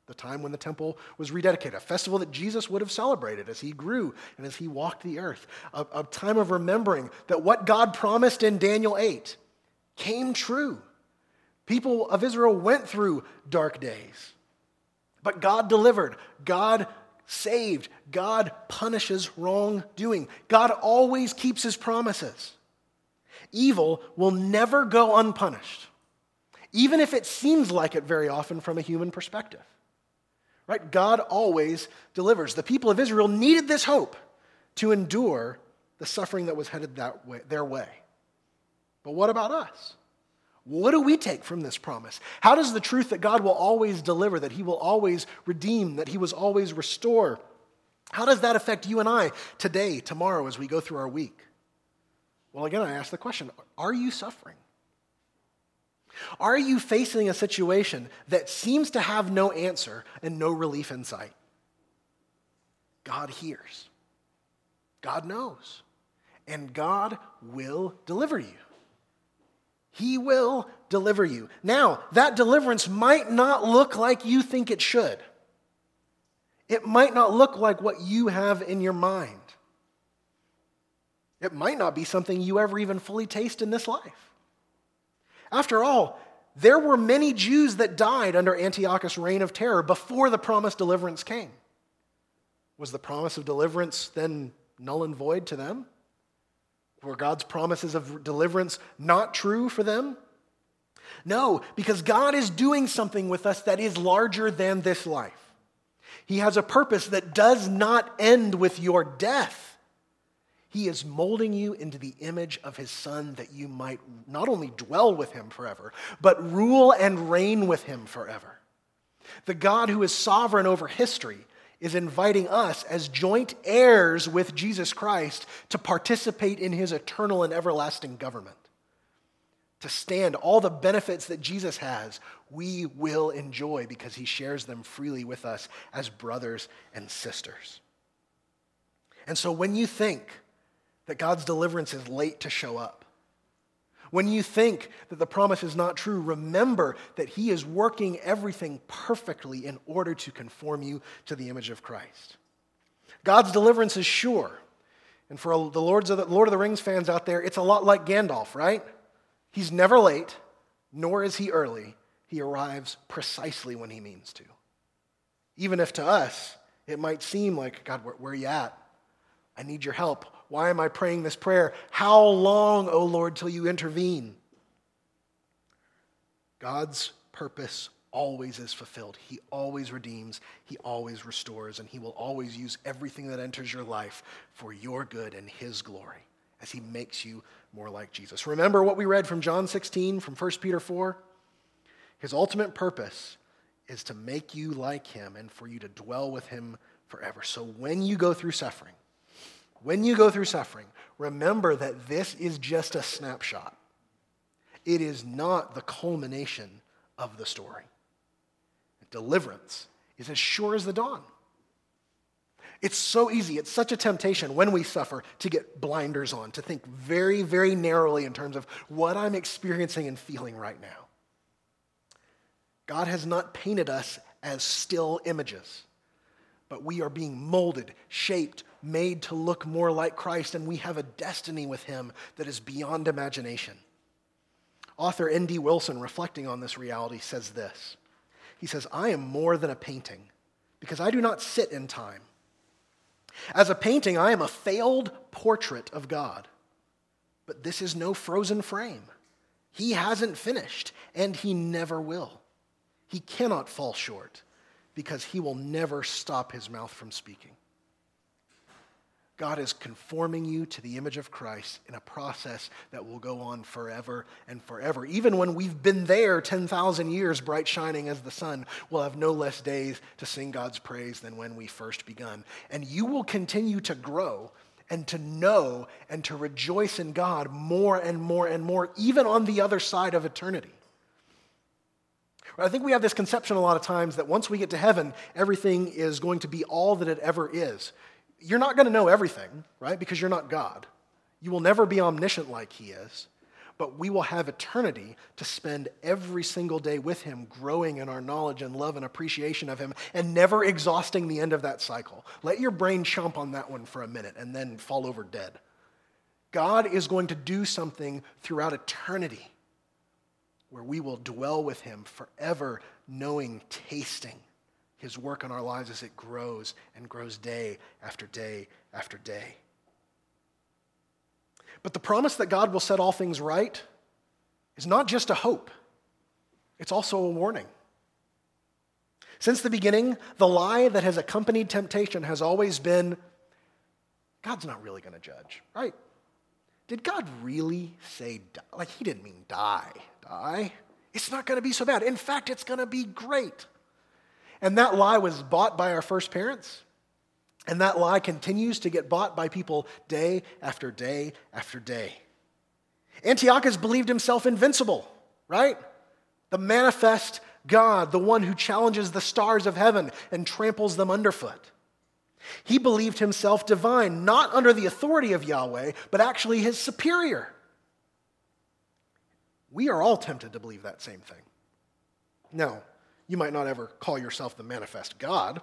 the time when the temple was rededicated, a festival that Jesus would have celebrated as he grew and as he walked the earth, a, a time of remembering that what God promised in Daniel 8 came true. People of Israel went through dark days, but God delivered. God saved. God punishes wrongdoing. God always keeps his promises. Evil will never go unpunished, even if it seems like it very often from a human perspective. Right? God always delivers. The people of Israel needed this hope to endure the suffering that was headed that way, their way. But what about us? What do we take from this promise? How does the truth that God will always deliver, that He will always redeem, that He will always restore, how does that affect you and I today, tomorrow, as we go through our week? Well, again, I ask the question are you suffering? Are you facing a situation that seems to have no answer and no relief in sight? God hears, God knows, and God will deliver you. He will deliver you. Now, that deliverance might not look like you think it should. It might not look like what you have in your mind. It might not be something you ever even fully taste in this life. After all, there were many Jews that died under Antiochus' reign of terror before the promised deliverance came. Was the promise of deliverance then null and void to them? Were God's promises of deliverance not true for them? No, because God is doing something with us that is larger than this life. He has a purpose that does not end with your death. He is molding you into the image of his son that you might not only dwell with him forever, but rule and reign with him forever. The God who is sovereign over history is inviting us as joint heirs with Jesus Christ to participate in his eternal and everlasting government. To stand all the benefits that Jesus has, we will enjoy because he shares them freely with us as brothers and sisters. And so when you think that God's deliverance is late to show up, when you think that the promise is not true, remember that He is working everything perfectly in order to conform you to the image of Christ. God's deliverance is sure. And for the Lord of the Rings fans out there, it's a lot like Gandalf, right? He's never late, nor is he early. He arrives precisely when he means to. Even if to us it might seem like, God, where, where are you at? I need your help. Why am I praying this prayer? How long, O Lord, till you intervene? God's purpose always is fulfilled. He always redeems, He always restores, and He will always use everything that enters your life for your good and His glory as He makes you more like Jesus. Remember what we read from John 16, from 1 Peter 4? His ultimate purpose is to make you like Him and for you to dwell with Him forever. So when you go through suffering, when you go through suffering, remember that this is just a snapshot. It is not the culmination of the story deliverance is as sure as the dawn. It's so easy, it's such a temptation when we suffer to get blinders on, to think very, very narrowly in terms of what I'm experiencing and feeling right now. God has not painted us as still images, but we are being molded, shaped, made to look more like Christ, and we have a destiny with Him that is beyond imagination. Author N.D. Wilson, reflecting on this reality, says this he says, I am more than a painting because I do not sit in time. As a painting, I am a failed portrait of God. But this is no frozen frame. He hasn't finished, and he never will. He cannot fall short because he will never stop his mouth from speaking. God is conforming you to the image of Christ in a process that will go on forever and forever. Even when we've been there 10,000 years, bright shining as the sun, we'll have no less days to sing God's praise than when we first begun. And you will continue to grow and to know and to rejoice in God more and more and more, even on the other side of eternity. I think we have this conception a lot of times that once we get to heaven, everything is going to be all that it ever is you're not going to know everything, right? Because you're not God. You will never be omniscient like He is. But we will have eternity to spend every single day with Him, growing in our knowledge and love and appreciation of Him, and never exhausting the end of that cycle. Let your brain chomp on that one for a minute and then fall over dead. God is going to do something throughout eternity where we will dwell with Him forever, knowing, tasting his work in our lives as it grows and grows day after day after day. But the promise that God will set all things right is not just a hope, it's also a warning. Since the beginning, the lie that has accompanied temptation has always been God's not really going to judge, right? Did God really say, die? like, he didn't mean die, die? It's not going to be so bad. In fact, it's going to be great. And that lie was bought by our first parents. And that lie continues to get bought by people day after day after day. Antiochus believed himself invincible, right? The manifest God, the one who challenges the stars of heaven and tramples them underfoot. He believed himself divine, not under the authority of Yahweh, but actually his superior. We are all tempted to believe that same thing. Now, you might not ever call yourself the manifest God.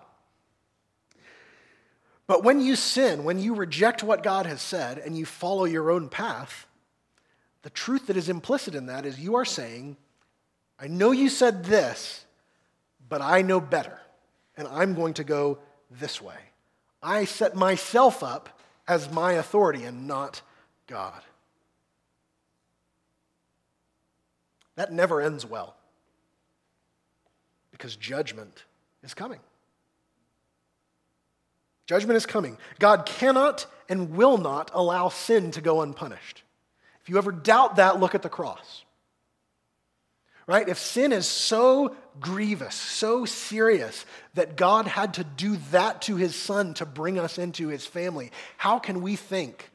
But when you sin, when you reject what God has said and you follow your own path, the truth that is implicit in that is you are saying, I know you said this, but I know better, and I'm going to go this way. I set myself up as my authority and not God. That never ends well because judgment is coming. Judgment is coming. God cannot and will not allow sin to go unpunished. If you ever doubt that, look at the cross. Right? If sin is so grievous, so serious that God had to do that to his son to bring us into his family, how can we think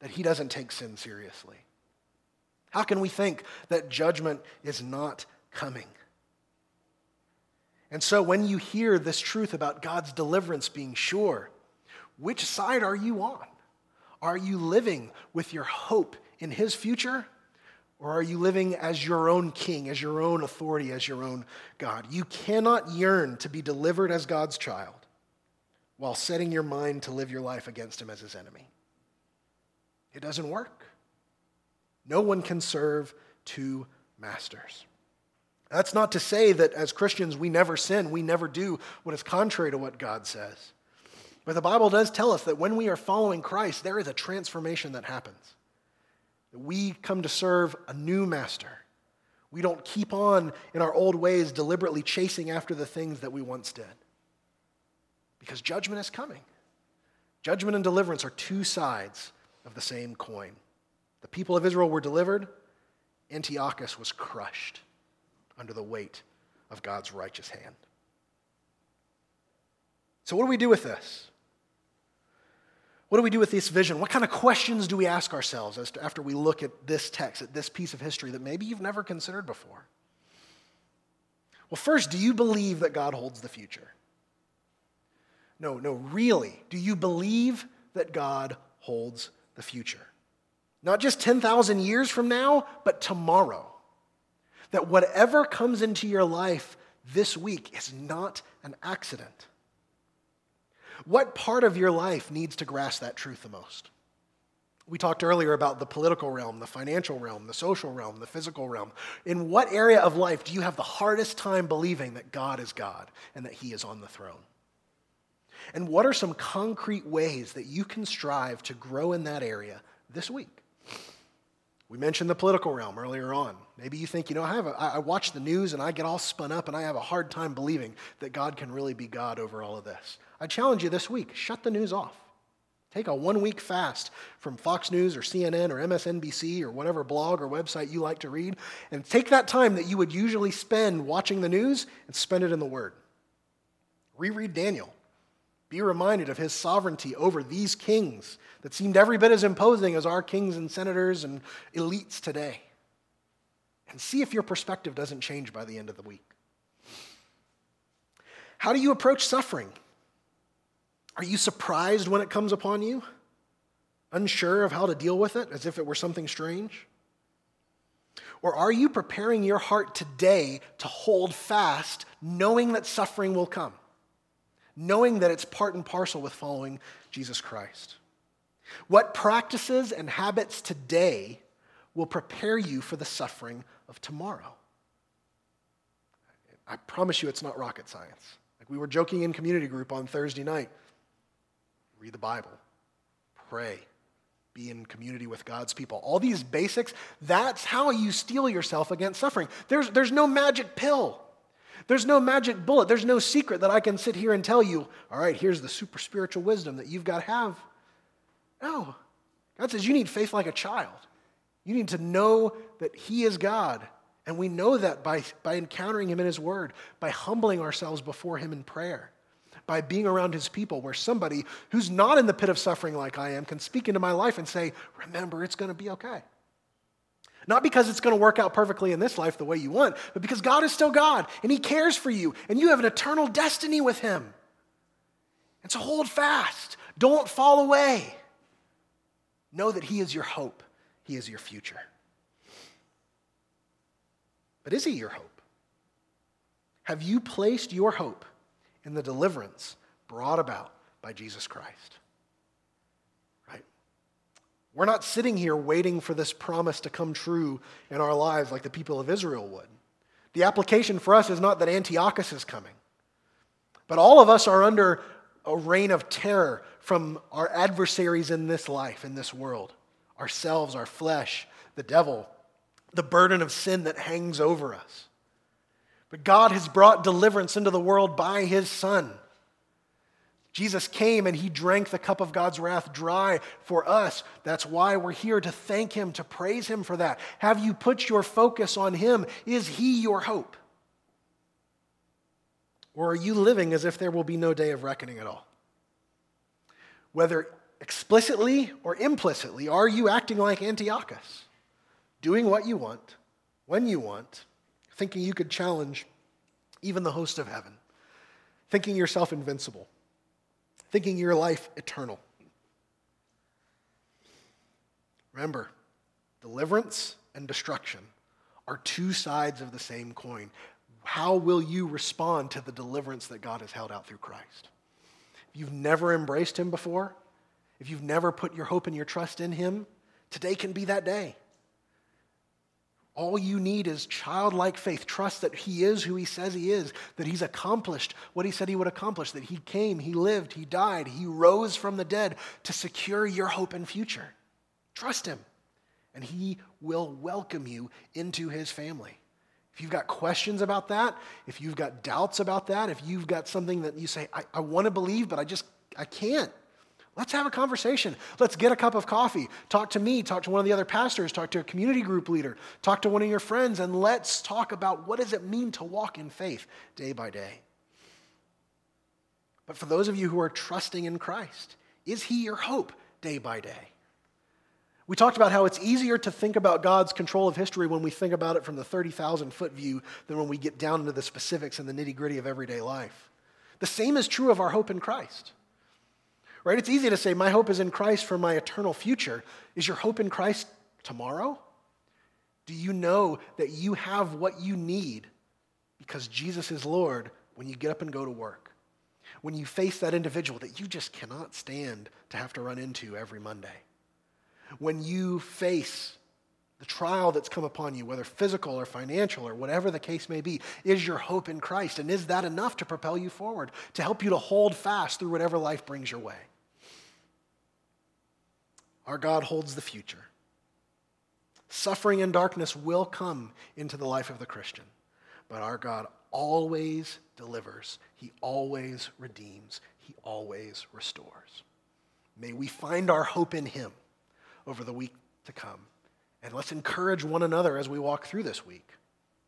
that he doesn't take sin seriously? How can we think that judgment is not coming? And so when you hear this truth about God's deliverance being sure, which side are you on? Are you living with your hope in His future? Or are you living as your own king, as your own authority, as your own God? You cannot yearn to be delivered as God's child while setting your mind to live your life against Him as His enemy. It doesn't work. No one can serve two masters. That's not to say that as Christians we never sin, we never do what is contrary to what God says. But the Bible does tell us that when we are following Christ, there is a transformation that happens. We come to serve a new master. We don't keep on in our old ways deliberately chasing after the things that we once did. Because judgment is coming. Judgment and deliverance are two sides of the same coin. The people of Israel were delivered, Antiochus was crushed under the weight of God's righteous hand. So, what do we do with this? What do we do with this vision? What kind of questions do we ask ourselves as to, after we look at this text, at this piece of history that maybe you've never considered before? Well, first, do you believe that God holds the future? No, no, really. Do you believe that God holds the future? Not just 10,000 years from now, but tomorrow. That whatever comes into your life this week is not an accident. What part of your life needs to grasp that truth the most? We talked earlier about the political realm, the financial realm, the social realm, the physical realm. In what area of life do you have the hardest time believing that God is God and that He is on the throne? And what are some concrete ways that you can strive to grow in that area this week? We mentioned the political realm earlier on. Maybe you think, you know, I, have a, I watch the news and I get all spun up and I have a hard time believing that God can really be God over all of this. I challenge you this week shut the news off. Take a one week fast from Fox News or CNN or MSNBC or whatever blog or website you like to read, and take that time that you would usually spend watching the news and spend it in the Word. Reread Daniel. Be reminded of his sovereignty over these kings that seemed every bit as imposing as our kings and senators and elites today. And see if your perspective doesn't change by the end of the week. How do you approach suffering? Are you surprised when it comes upon you? Unsure of how to deal with it as if it were something strange? Or are you preparing your heart today to hold fast, knowing that suffering will come, knowing that it's part and parcel with following Jesus Christ? What practices and habits today will prepare you for the suffering of tomorrow? I promise you it's not rocket science. Like we were joking in community group on Thursday night read the Bible, pray, be in community with God's people. All these basics, that's how you steel yourself against suffering. There's, there's no magic pill. There's no magic bullet. There's no secret that I can sit here and tell you, all right, here's the super spiritual wisdom that you've got to have. No. God says you need faith like a child. You need to know that He is God. And we know that by, by encountering Him in His Word, by humbling ourselves before Him in prayer by being around his people, where somebody who's not in the pit of suffering like I am can speak into my life and say, Remember, it's going to be okay. Not because it's going to work out perfectly in this life the way you want, but because God is still God and He cares for you and you have an eternal destiny with Him. And so hold fast. Don't fall away. Know that He is your hope, He is your future. But is He your hope? Have you placed your hope in the deliverance brought about by Jesus Christ. We're not sitting here waiting for this promise to come true in our lives like the people of Israel would. The application for us is not that Antiochus is coming, but all of us are under a reign of terror from our adversaries in this life, in this world ourselves, our flesh, the devil, the burden of sin that hangs over us. But God has brought deliverance into the world by his Son. Jesus came and he drank the cup of God's wrath dry for us. That's why we're here to thank him, to praise him for that. Have you put your focus on him? Is he your hope? Or are you living as if there will be no day of reckoning at all? Whether explicitly or implicitly, are you acting like Antiochus, doing what you want, when you want, thinking you could challenge even the host of heaven, thinking yourself invincible, thinking your life eternal. Remember, deliverance and destruction are two sides of the same coin. How will you respond to the deliverance that God has held out through Christ? If you've never embraced Him before, if you've never put your hope and your trust in Him, today can be that day. All you need is childlike faith. Trust that He is who He says He is, that He's accomplished what He said He would accomplish, that He came, He lived, He died, He rose from the dead to secure your hope and future. Trust Him, and He will welcome you into His family. If you've got questions about that, if you've got doubts about that, if you've got something that you say, I, I want to believe, but I just, I can't, Let's have a conversation. Let's get a cup of coffee. Talk to me, talk to one of the other pastors, talk to a community group leader, talk to one of your friends, and let's talk about what does it mean to walk in faith day by day. But for those of you who are trusting in Christ, is he your hope day by day? We talked about how it's easier to think about God's control of history when we think about it from the 30,000 foot view than when we get down into the specifics and the nitty gritty of everyday life. The same is true of our hope in Christ right? It's easy to say, My hope is in Christ for my eternal future. Is your hope in Christ tomorrow? Do you know that you have what you need because Jesus is Lord when you get up and go to work? When you face that individual that you just cannot stand to have to run into every Monday? When you face the trial that's come upon you, whether physical or financial or whatever the case may be, is your hope in Christ? And is that enough to propel you forward, to help you to hold fast through whatever life brings your way? Our God holds the future. Suffering and darkness will come into the life of the Christian, but our God always delivers, He always redeems, He always restores. May we find our hope in Him over the week to come. And let's encourage one another as we walk through this week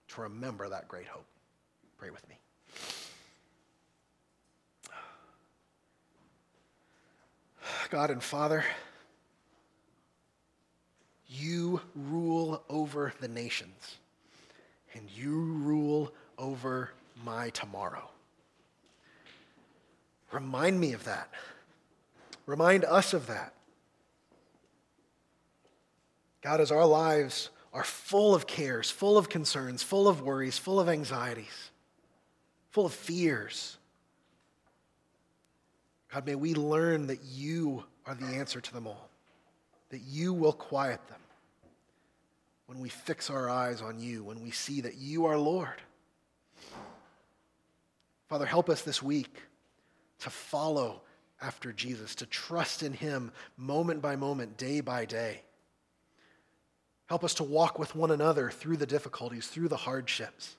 to remember that great hope. Pray with me. God and Father, you rule over the nations, and you rule over my tomorrow. Remind me of that. Remind us of that. God, as our lives are full of cares, full of concerns, full of worries, full of anxieties, full of fears, God, may we learn that you are the answer to them all that you will quiet them when we fix our eyes on you, when we see that you are Lord. Father, help us this week to follow after Jesus, to trust in him moment by moment, day by day. Help us to walk with one another through the difficulties, through the hardships,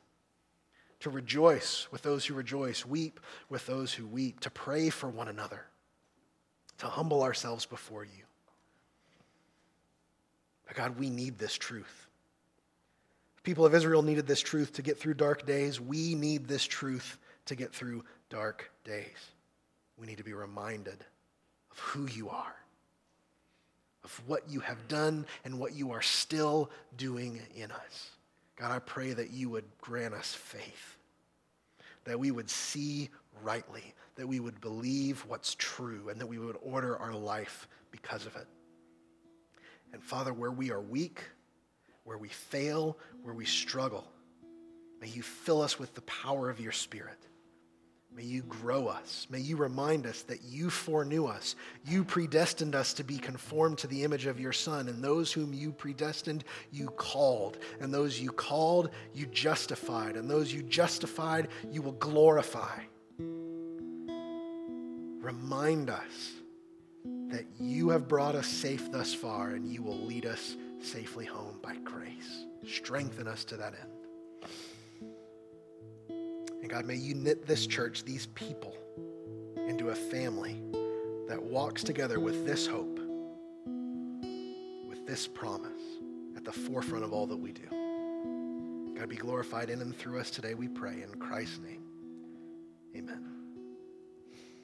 to rejoice with those who rejoice, weep with those who weep, to pray for one another, to humble ourselves before you. But God, we need this truth. The people of Israel needed this truth to get through dark days. We need this truth to get through dark days. We need to be reminded of who you are, of what you have done, and what you are still doing in us. God, I pray that you would grant us faith, that we would see rightly, that we would believe what's true, and that we would order our life because of it. And Father, where we are weak, where we fail, where we struggle, may you fill us with the power of your Spirit. May you grow us. May you remind us that you foreknew us. You predestined us to be conformed to the image of your Son. And those whom you predestined, you called. And those you called, you justified. And those you justified, you will glorify. Remind us that you have brought us safe thus far and you will lead us safely home by grace. Strengthen us to that end. And God, may you knit this church, these people, into a family that walks together with this hope, with this promise at the forefront of all that we do. God, be glorified in and through us today, we pray. In Christ's name, amen.